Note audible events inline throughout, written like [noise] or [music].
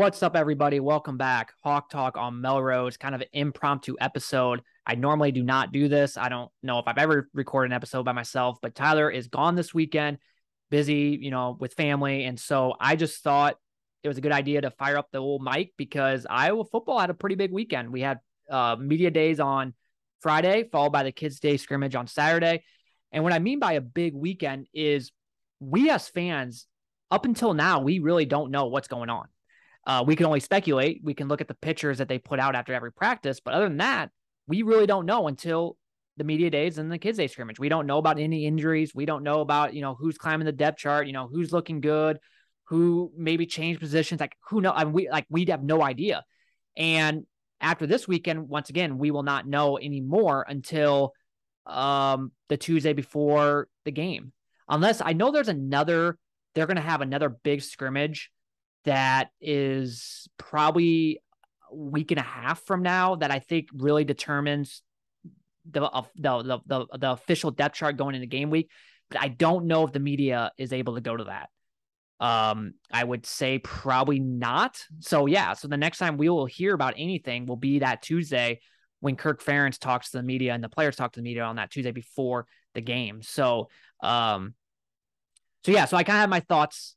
What's up, everybody? Welcome back. Hawk Talk on Melrose, kind of an impromptu episode. I normally do not do this. I don't know if I've ever recorded an episode by myself, but Tyler is gone this weekend, busy, you know, with family. And so I just thought it was a good idea to fire up the old mic because Iowa football had a pretty big weekend. We had uh, media days on Friday, followed by the Kids Day scrimmage on Saturday. And what I mean by a big weekend is we as fans, up until now, we really don't know what's going on. Uh, we can only speculate. We can look at the pictures that they put out after every practice, but other than that, we really don't know until the media days and the kids day scrimmage. We don't know about any injuries. We don't know about you know who's climbing the depth chart. You know who's looking good, who maybe changed positions. Like who know? I mean, we like we have no idea. And after this weekend, once again, we will not know anymore until um the Tuesday before the game, unless I know there's another. They're going to have another big scrimmage that is probably a week and a half from now that I think really determines the uh, the, the the the official depth chart going into game week. But I don't know if the media is able to go to that. Um, I would say probably not. So yeah, so the next time we will hear about anything will be that Tuesday when Kirk Ferentz talks to the media and the players talk to the media on that Tuesday before the game. So um so yeah, so I kind of have my thoughts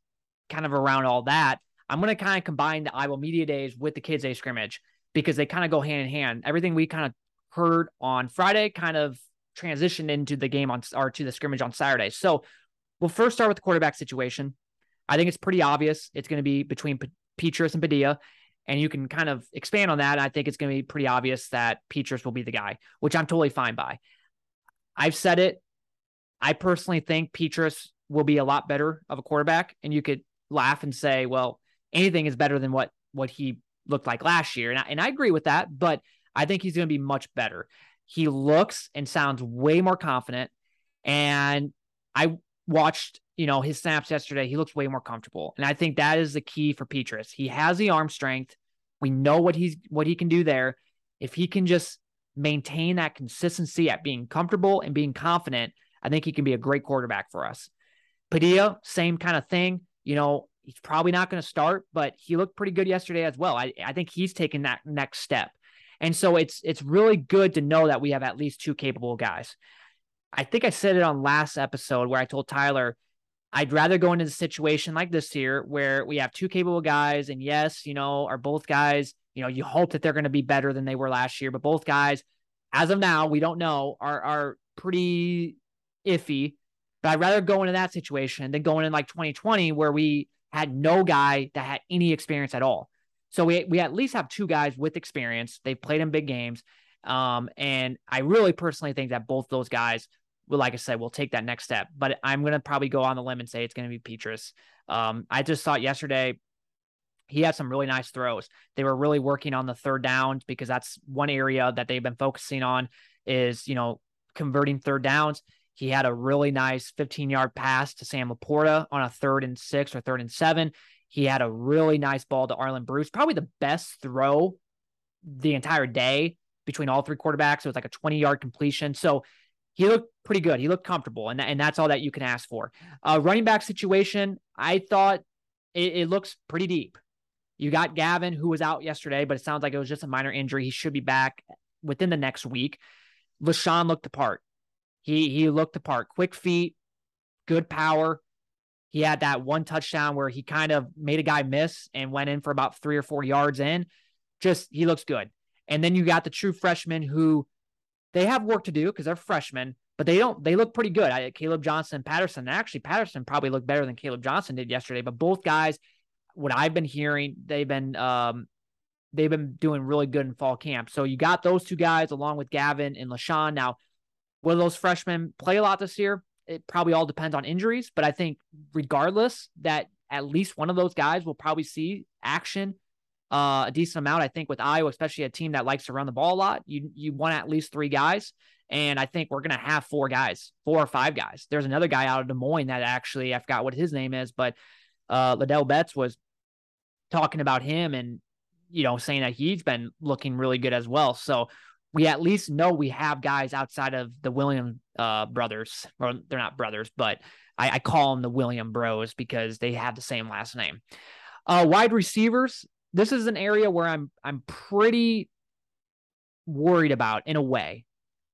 kind of around all that. I'm going to kind of combine the Iowa Media Days with the Kids Day scrimmage because they kind of go hand in hand. Everything we kind of heard on Friday kind of transitioned into the game on or to the scrimmage on Saturday. So we'll first start with the quarterback situation. I think it's pretty obvious it's going to be between P- Petras and Padilla, and you can kind of expand on that. I think it's going to be pretty obvious that Petras will be the guy, which I'm totally fine by. I've said it. I personally think Petras will be a lot better of a quarterback, and you could laugh and say, well, anything is better than what what he looked like last year. And I, and I agree with that, but I think he's going to be much better. He looks and sounds way more confident. And I watched, you know, his snaps yesterday. He looks way more comfortable. And I think that is the key for Petras. He has the arm strength. We know what he's what he can do there. If he can just maintain that consistency at being comfortable and being confident, I think he can be a great quarterback for us. Padilla, same kind of thing. You know, he's probably not going to start, but he looked pretty good yesterday as well. I, I think he's taking that next step. And so it's it's really good to know that we have at least two capable guys. I think I said it on last episode where I told Tyler I'd rather go into a situation like this here where we have two capable guys and yes, you know, are both guys, you know, you hope that they're going to be better than they were last year, but both guys as of now, we don't know, are are pretty iffy. But I'd rather go into that situation than going in like 2020 where we had no guy that had any experience at all. So we we at least have two guys with experience. They've played in big games. Um, and I really personally think that both those guys will, like I said, will take that next step. But I'm gonna probably go on the limb and say it's gonna be Petras. Um, I just thought yesterday he had some really nice throws. They were really working on the third downs because that's one area that they've been focusing on is, you know, converting third downs. He had a really nice 15 yard pass to Sam LaPorta on a third and six or third and seven. He had a really nice ball to Arland Bruce, probably the best throw the entire day between all three quarterbacks. It was like a 20 yard completion. So he looked pretty good. He looked comfortable, and, and that's all that you can ask for. Uh, running back situation, I thought it, it looks pretty deep. You got Gavin, who was out yesterday, but it sounds like it was just a minor injury. He should be back within the next week. Leshon looked the part. He he looked the part. Quick feet, good power. He had that one touchdown where he kind of made a guy miss and went in for about three or four yards in. Just he looks good. And then you got the true freshmen who they have work to do because they're freshmen, but they don't. They look pretty good. I, Caleb Johnson, Patterson. Actually, Patterson probably looked better than Caleb Johnson did yesterday. But both guys, what I've been hearing, they've been um, they've been doing really good in fall camp. So you got those two guys along with Gavin and Leshon. Now Will those freshmen play a lot this year? It probably all depends on injuries, but I think regardless that at least one of those guys will probably see action uh, a decent amount. I think with Iowa, especially a team that likes to run the ball a lot, you you want at least three guys. And I think we're gonna have four guys, four or five guys. There's another guy out of Des Moines that actually I forgot what his name is, but uh Ladell Betts was talking about him and you know saying that he's been looking really good as well. So we at least know we have guys outside of the William uh, brothers, or they're not brothers, but I, I, call them the William Bros because they have the same last name. Uh, wide receivers, this is an area where I'm I'm pretty worried about in a way.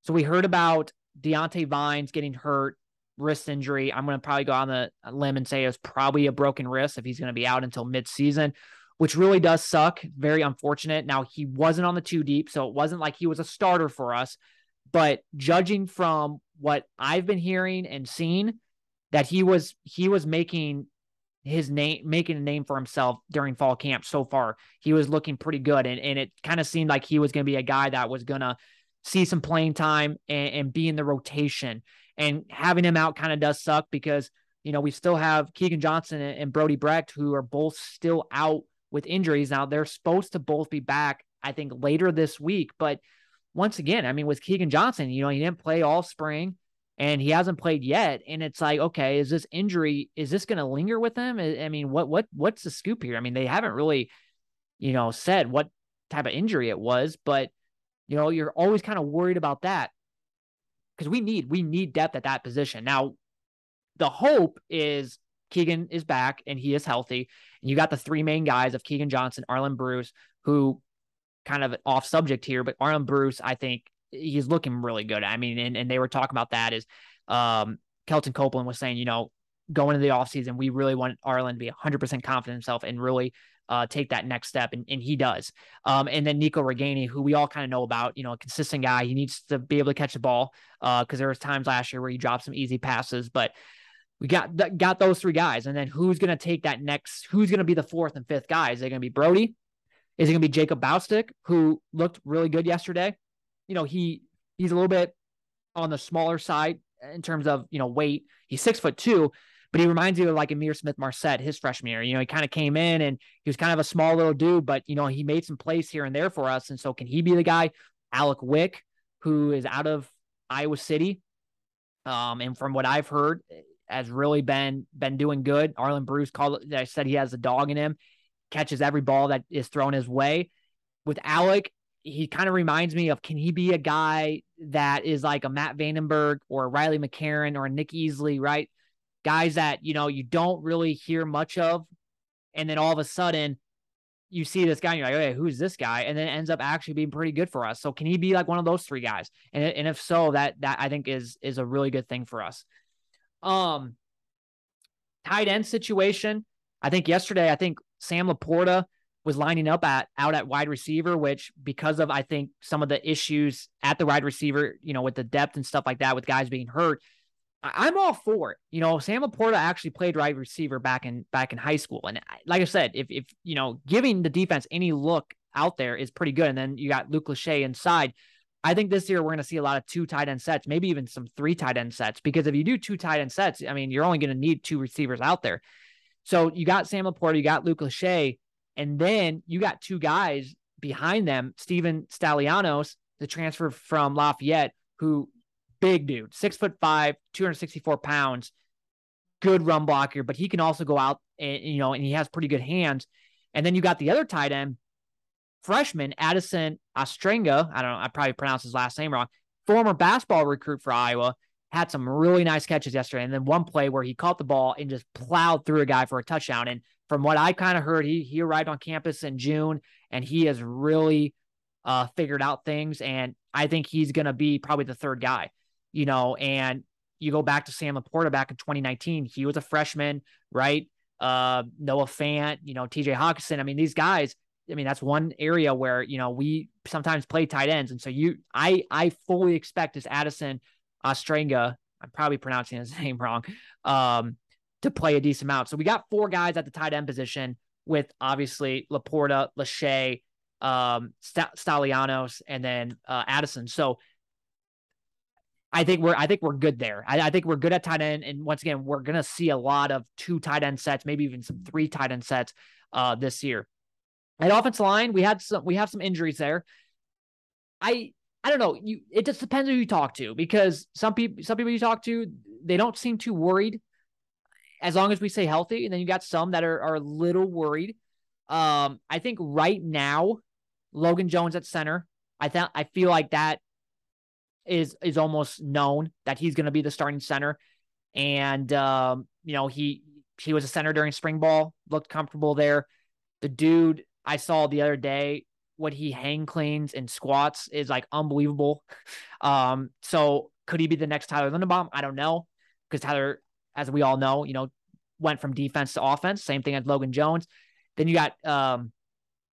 So we heard about Diante Vines getting hurt, wrist injury. I'm going to probably go on the limb and say it's probably a broken wrist if he's going to be out until midseason, which really does suck. Very unfortunate. Now he wasn't on the two deep, so it wasn't like he was a starter for us. But judging from what I've been hearing and seeing, that he was he was making his name making a name for himself during fall camp so far. He was looking pretty good and, and it kind of seemed like he was going to be a guy that was going to see some playing time and, and, be in the rotation. And having him out kind of does suck because, you know, we still have Keegan Johnson and, and Brody Brecht who are both still out with injuries. Now they're supposed to both be back, I think, later this week. But once again, I mean, with Keegan Johnson, you know, he didn't play all spring and he hasn't played yet. And it's like, okay, is this injury is this going to linger with him? I mean, what what what's the scoop here? I mean, they haven't really, you know, said what type of injury it was, but you know, you're always kind of worried about that because we need we need depth at that position. Now, the hope is Keegan is back and he is healthy, and you got the three main guys of Keegan Johnson, Arland Bruce, who kind of off subject here, but Arland Bruce, I think he's looking really good. I mean, and, and they were talking about that is um, Kelton Copeland was saying, you know, going into the offseason, we really want Arland to be 100% confident in himself and really uh, take that next step. And, and he does. Um, and then Nico Ragaini, who we all kind of know about, you know, a consistent guy. He needs to be able to catch the ball because uh, there was times last year where he dropped some easy passes. But we got th- got those three guys. And then who's going to take that next? Who's going to be the fourth and fifth guys? Is it going to be Brody? Is it going to be Jacob Bostick, who looked really good yesterday? you know, he he's a little bit on the smaller side in terms of, you know, weight. He's six foot two, but he reminds you of like Ihmir Smith-Marsette, his freshman year. You know, he kind of came in and he was kind of a small little dude, but you know, he made some plays here and there for us. And so can he be the guy? Alec Wick, who is out of Iowa City. Um, and from what I've heard, has really been been doing good. Arland Bruce called. I said he has a dog in him, catches every ball that is thrown his way. With Alec, he kind of reminds me of can he be a guy that is like a Matt VandeBerg or a Riley McCarron or a Nick Easley, right? Guys that, you know, you don't really hear much of. And then all of a sudden you see this guy and you're like, okay, who's this guy? And then it ends up actually being pretty good for us. So can he be like one of those three guys? And, and if so, that that I think is is a really good thing for us. Um tight end situation. I think yesterday, I think Sam LaPorta was lining up at out at wide receiver, which because of I think some of the issues at the wide receiver, you know, with the depth and stuff like that, with guys being hurt, I'm all for it. You know, Sam LaPorta actually played wide receiver back in back in high school, and like I said, if if you know giving the defense any look out there is pretty good, and then you got Luke Lachey inside. I think this year we're going to see a lot of two tight end sets, maybe even some three tight end sets, because if you do two tight end sets, I mean, you're only going to need two receivers out there. So you got Sam LaPorta, you got Luke Lachey. And then you got two guys behind them, Steven Stilianos, the transfer from Lafayette, who big dude, six foot five, 264 pounds, good run blocker, but he can also go out and, you know, and he has pretty good hands. And then you got the other tight end, freshman Addison Ostrenga. I don't know, I probably pronounced his last name wrong. Former basketball recruit for Iowa, had some really nice catches yesterday. And then one play where he caught the ball and just plowed through a guy for a touchdown. And from what I kind of heard, he he arrived on campus in June and he has really uh, figured out things. And I think he's to be probably the third guy, you know. And you go back to Sam LaPorta back in 2019, he was a freshman, right? Uh, Noah Fant, you know, TJ Hockenson. I mean, these guys. I mean, that's one area where you know we sometimes play tight ends, and so you, I, I fully expect this Addison Ostrenga. I'm probably pronouncing his [laughs] name wrong. Um, to play a decent amount. So we got four guys at the tight end position with obviously LaPorta, Lachey, um, St- Stilianos, and then uh, Addison. So I think we're I think we're good there. I, I, think we're good at tight end, and once again, we're gonna see a lot of two tight end sets, maybe even some three tight end sets uh, this year. At offensive line, we had some we have some injuries there. I I don't know. You it just depends who you talk to because some people some people you talk to they don't seem too worried as long as we stay healthy. And then you got some that are, are a little worried. Um, I think right now, Logan Jones at center. I thought I feel like that is is almost known that he's going to be the starting center, and um, you know he he was a center during spring ball, looked comfortable there. The dude I saw the other day what he hang cleans and squats is like unbelievable. [laughs] Um, so could he be the next Tyler Linderbaum? I don't know because Tyler, as we all know, you know, went from defense to offense. Same thing as Logan Jones. Then you got um,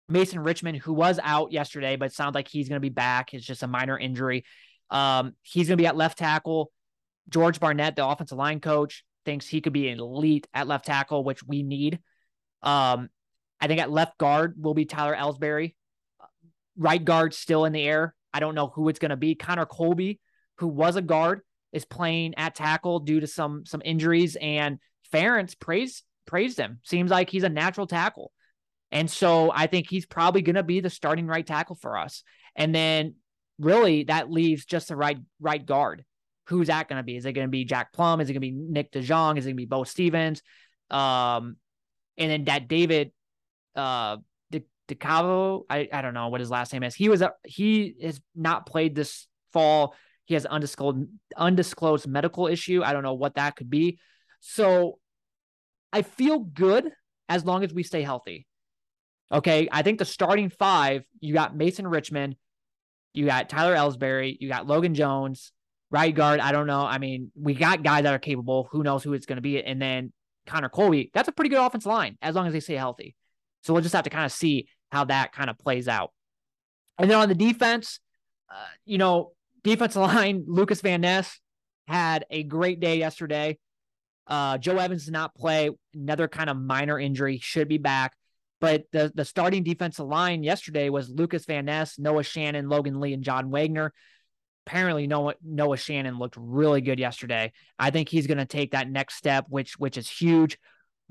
Mason Richmond, who was out yesterday, but sounds like he's going to be back. It's just a minor injury. Um, he's going to be at left tackle. George Barnett, the offensive line coach, thinks he could be elite at left tackle, which we need. Um, I think at left guard will be Tyler Elsbury. Right guard still in the air. I don't know who it's going to be. Connor Colby, who was a guard, is playing at tackle due to some some injuries, and Ferentz praised praised him. Seems like he's a natural tackle, and so I think he's probably going to be the starting right tackle for us. And then really that leaves just the right right guard. Who's that going to be? Is it going to be Jack Plumb? Is it going to be Nick DeJong? Is it going to be Beau Stephens? Um, and then that David uh DeCavo. I, I don't know what his last name is. He was he has not played this fall. He has undisclosed undisclosed medical issue. I don't know what that could be. So I feel good as long as we stay healthy. Okay. I think the starting five, you got Mason Richmond, you got Tyler Elsbury, you got Logan Jones, right guard. I don't know. I mean, we got guys that are capable. Who knows who it's going to be? And then Connor Colby. That's a pretty good offense line as long as they stay healthy. So we'll just have to kind of see how that kind of plays out. And then on the defense, uh, you know, defensive [laughs] line, Lucas Van Ness had a great day yesterday. Uh, Joe Evans did not play, another kind of minor injury, should be back. But the, the starting defensive line yesterday was Lucas Van Ness, Noah Shannon, Logan Lee, and John Waggoner. Apparently, Noah, Noah Shannon looked really good yesterday. I think he's going to take that next step, which which is huge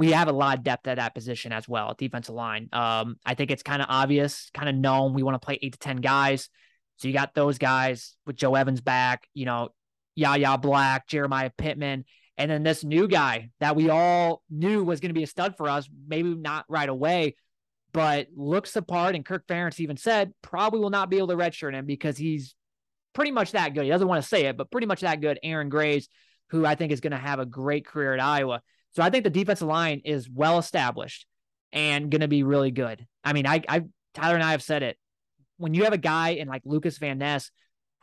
we have a lot of depth at that position as well, defensive line. Um, I think it's kind of obvious, kind of known. We want to play eight to 10 guys. So you got those guys with Joe Evans back, you know, Yahya Black, Jeremiah Pittman, and then this new guy that we all knew was going to be a stud for us, maybe not right away, but looks the part. And Kirk Ferentz even said probably will not be able to redshirt him because he's pretty much that good. He doesn't want to say it, but pretty much that good. Aaron Graves, who I think is going to have a great career at Iowa. So I think the defensive line is well established and going to be really good. I mean, I, I, Tyler and I have said it. When you have a guy in like Lucas Van Ness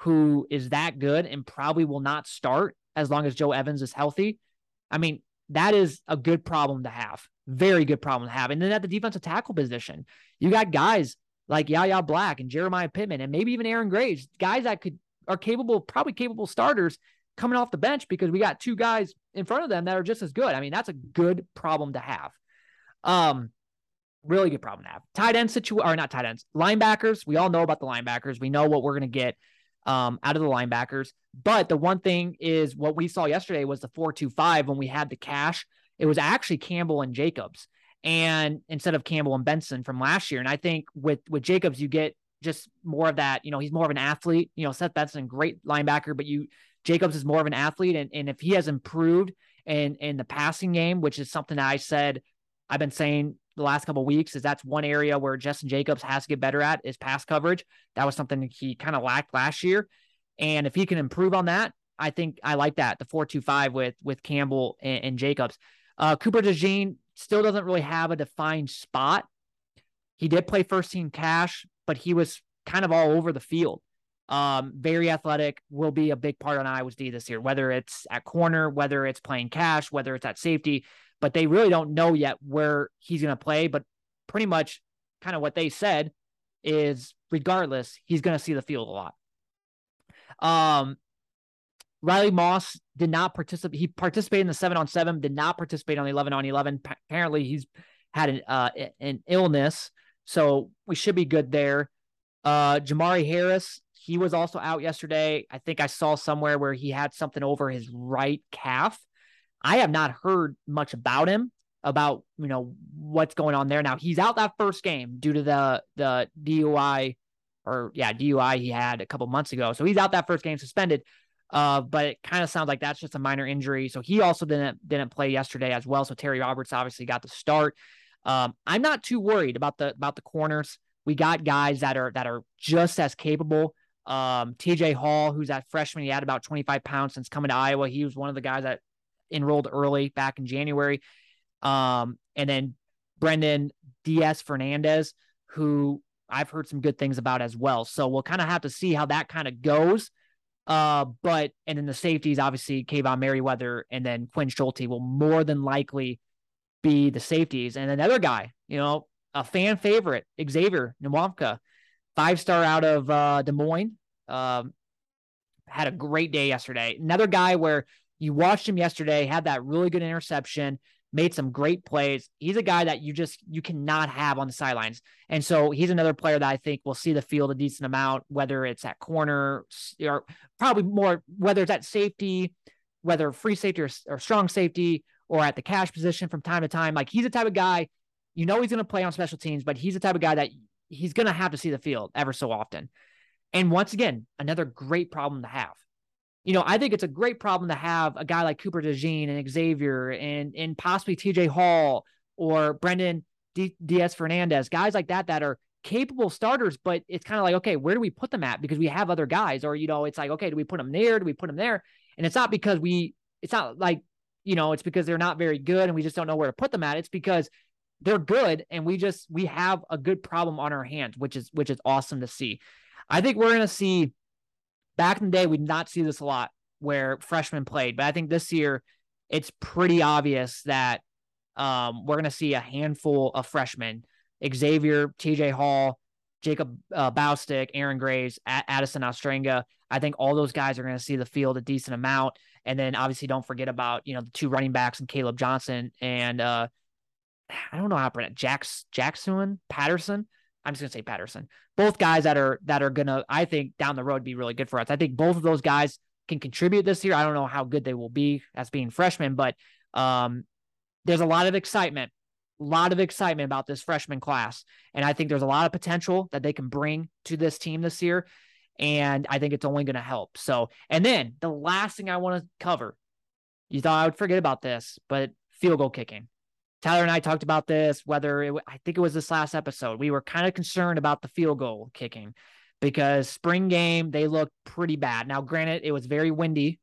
who is that good and probably will not start as long as Joe Evans is healthy, I mean, that is a good problem to have. Very good problem to have. And then at the defensive tackle position, you got guys like Yahya Black and Jeremiah Pittman and maybe even Aaron Graves, guys that could are capable, probably capable starters coming off the bench because we got two guys in front of them that are just as good. I mean, that's a good problem to have. Um, really good problem to have. Tight end situation or not tight ends, linebackers. We all know about the linebackers. We know what we're going to get um, out of the linebackers. But the one thing is what we saw yesterday was the four two five when we had the cash. It was actually Campbell and Jacobs, and instead of Campbell and Benson from last year. And I think with with Jacobs, you get just more of that. You know, he's more of an athlete. You know, Seth Benson, great linebacker, but you Jacobs is more of an athlete, and, and if he has improved in in the passing game, which is something I said I've been saying the last couple weeks, is that's one area where Justin Jacobs has to get better at is pass coverage. That was something he kind of lacked last year, and if he can improve on that, I think I like that the four two five with with Campbell and, and Jacobs. Uh, Cooper DeJean still doesn't really have a defined spot. He did play first team cash, but he was kind of all over the field. Um, very athletic, will be a big part on Iowa's D this year, whether it's at corner, whether it's playing cash, whether it's at safety. But they really don't know yet where he's going to play. But pretty much, kind of what they said is, regardless, he's going to see the field a lot. Um, Riley Moss did not participate. He participated in the seven on seven, did not participate on the 11 on 11. Apparently, he's had an, uh, an illness. So we should be good there. Uh, Jermari Harris, he was also out yesterday. I think I saw somewhere where he had something over his right calf. I have not heard much about him, about you know what's going on there. Now he's out that first game due to the the DUI or yeah DUI he had a couple months ago. So he's out that first game suspended. Uh, but it kind of sounds like that's just a minor injury. So he also didn't didn't play yesterday as well. So Terry Roberts obviously got the start. Um, I'm not too worried about the about the corners. We got guys that are that are just as capable. Um, TJ Hall, who's that freshman, he had about 25 pounds since coming to Iowa. He was one of the guys that enrolled early back in January. Um, and then Brendan Diaz Fernandez, who I've heard some good things about as well. So we'll kind of have to see how that kind of goes. Uh, but and then the safeties, obviously, Kaevon Merriweather and then Quinn Schulte will more than likely be the safeties. And another guy, you know, a fan favorite, Xavier Nwankpa, five star out of uh, Des Moines. Um, had a great day yesterday. Another guy where you watched him yesterday, had that really good interception, made some great plays. He's a guy that you just you cannot have on the sidelines. And so he's another player that I think will see the field a decent amount, whether it's at corner or probably more whether it's at safety, whether free safety or, or strong safety or at the cash position from time to time. Like he's the type of guy, you know he's going to play on special teams, but he's the type of guy that he's going to have to see the field ever so often. And once again, another great problem to have you know, I think it's a great problem to have a guy like Cooper DeJean and Xavier and and possibly TJ Hall or Brendan Diaz Fernandez, guys like that that are capable starters, but it's kind of like, okay, where do we put them at? Because we have other guys, or you know, it's like, okay, do we put them there? Do we put them there? And it's not because we, it's not like, you know, it's because they're not very good and we just don't know where to put them at. It's because they're good and we just we have a good problem on our hands, which is which is awesome to see. I think we're gonna see Back in the day, we did not see this a lot where freshmen played, but I think this year it's pretty obvious that um, we're going to see a handful of freshmen Xavier, TJ Hall, Jacob uh, Bostick, Aaron Graves, Addison Ostrenga. I think all those guys are going to see the field a decent amount. And then obviously don't forget about, you know, the two running backs and Caleb Johnson and uh I don't know how to pronounce Jax Jackson Patterson. I'm just gonna say Patterson. Both guys that are that are gonna, I think, down the road be really good for us. I think both of those guys can contribute this year. I don't know how good they will be as being freshmen, but um, there's a lot of excitement, a lot of excitement about this freshman class, and I think there's a lot of potential that they can bring to this team this year, and I think it's only to help. So, and then the last thing I want to cover, you thought I would forget about this, but field goal kicking. Tyler and I talked about this, whether it, I think it was this last episode. We were kind of concerned about the field goal kicking because spring game, they looked pretty bad. Now, granted, it was very windy,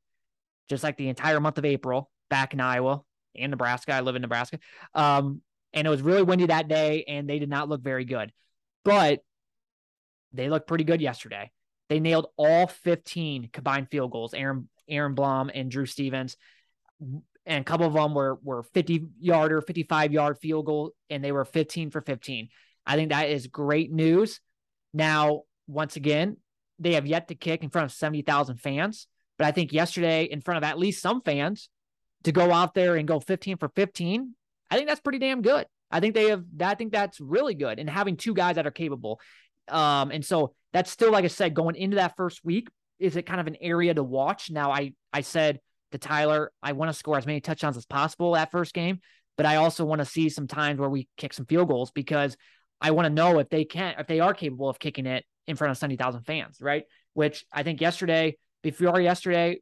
just like the entire month of April back in Iowa and Nebraska. I live in Nebraska. Um, and it was really windy that day, and they did not look very good. But they looked pretty good yesterday. They nailed all 15 combined field goals. Aaron Aaron Blom and Drew Stevens and a couple of them were were 50 yard or 55 yard field goal and they were 15 for 15 i think that is great news. Now once again they have yet to kick in front of 70,000 fans but i think yesterday in front of at least some fans to go out there and go 15 for 15 i think that's pretty damn good. I think they have i think that's really good and having two guys that are capable. Um and so that's still like i said going into that first week is it kind of an area to watch? Now i i said to Tyler. I want to score as many touchdowns as possible that first game, but I also want to see some times where we kick some field goals because I want to know if they can, if they are capable of kicking it in front of 70,000 fans, right? Which I think yesterday, before yesterday,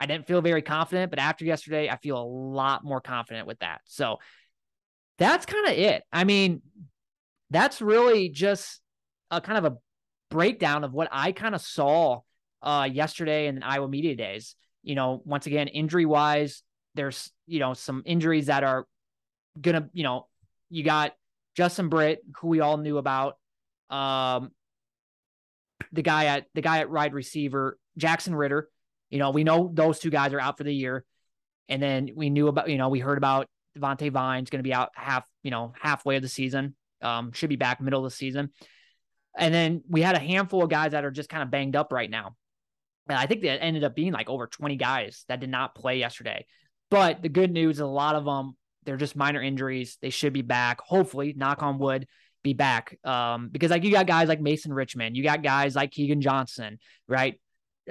I didn't feel very confident, but after yesterday, I feel a lot more confident with that. So that's kind of it. I mean, that's really just a kind of a breakdown of what I kind of saw uh, yesterday in Iowa Media Days you know, once again, injury wise, there's, you know, some injuries that are gonna, you know, you got Justin Britt, who we all knew about. Um, the guy at the guy at wide receiver, Jackson Ritter. You know, we know those two guys are out for the year. And then we knew about, you know, we heard about Devontae Vine's going to be out half, you know, halfway of the season. Um, should be back middle of the season. And then we had a handful of guys that are just kind of banged up right now. And I think that ended up being like over 20 guys that did not play yesterday. But the good news is a lot of them, they're just minor injuries. They should be back. Hopefully, knock on wood, be back. Um, because like you got guys like Mason Richmond, you got guys like Keegan Johnson, right?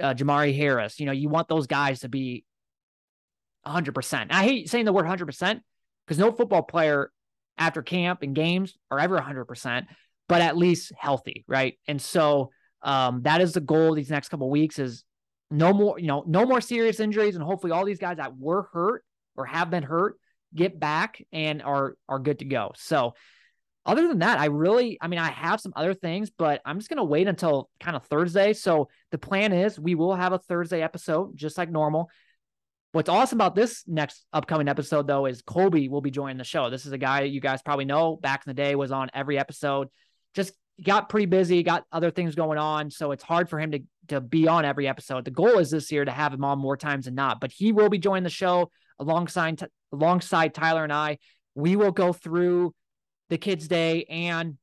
Uh, Jermari Harris. You know, you want those guys to be 100%. I hate saying the word 100% because no football player after camp and games are ever 100%, but at least healthy, right? And so um, that is the goal these next couple weeks is no more, you know, no more serious injuries, and hopefully all these guys that were hurt or have been hurt get back and are are good to go. So other than that, I really, I mean, I have some other things, but I'm just gonna wait until kind of Thursday. So the plan is we will have a Thursday episode just like normal. What's awesome about this next upcoming episode though is Colby will be joining the show. This is a guy you guys probably know back in the day was on every episode. just got pretty busy, got other things going on. So it's hard for him to, to be on every episode. The goal is this year to have him on more times than not, but he will be joining the show alongside, alongside Tyler and I. We will go through the kids' day and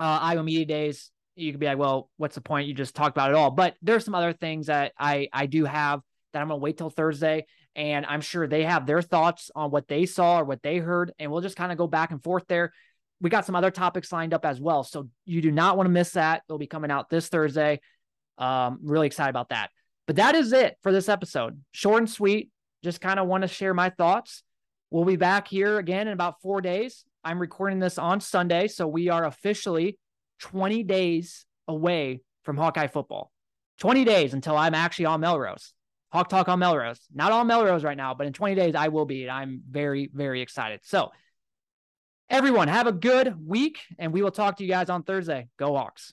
uh, Iowa Media Days. You could be like, well, what's the point? You just talked about it all. But there's some other things that I I do have that I'm gonna wait till Thursday, and I'm sure they have their thoughts on what they saw or what they heard, and we'll just kind of go back and forth there we got some other topics lined up as well. So you do not want to miss that. They'll be coming out this Thursday. Um, really excited about that. But that is it for this episode. Short and sweet. Just kind of want to share my thoughts. We'll be back here again in about four days. I'm recording this on Sunday. So we are officially 20 days away from Hawkeye football. 20 days until I'm actually on Melrose. Hawk Talk on Melrose. Not on Melrose right now, but in 20 days I will be. I'm very, very excited. So Everyone, have a good week, and we will talk to you guys on Thursday. Go Hawks.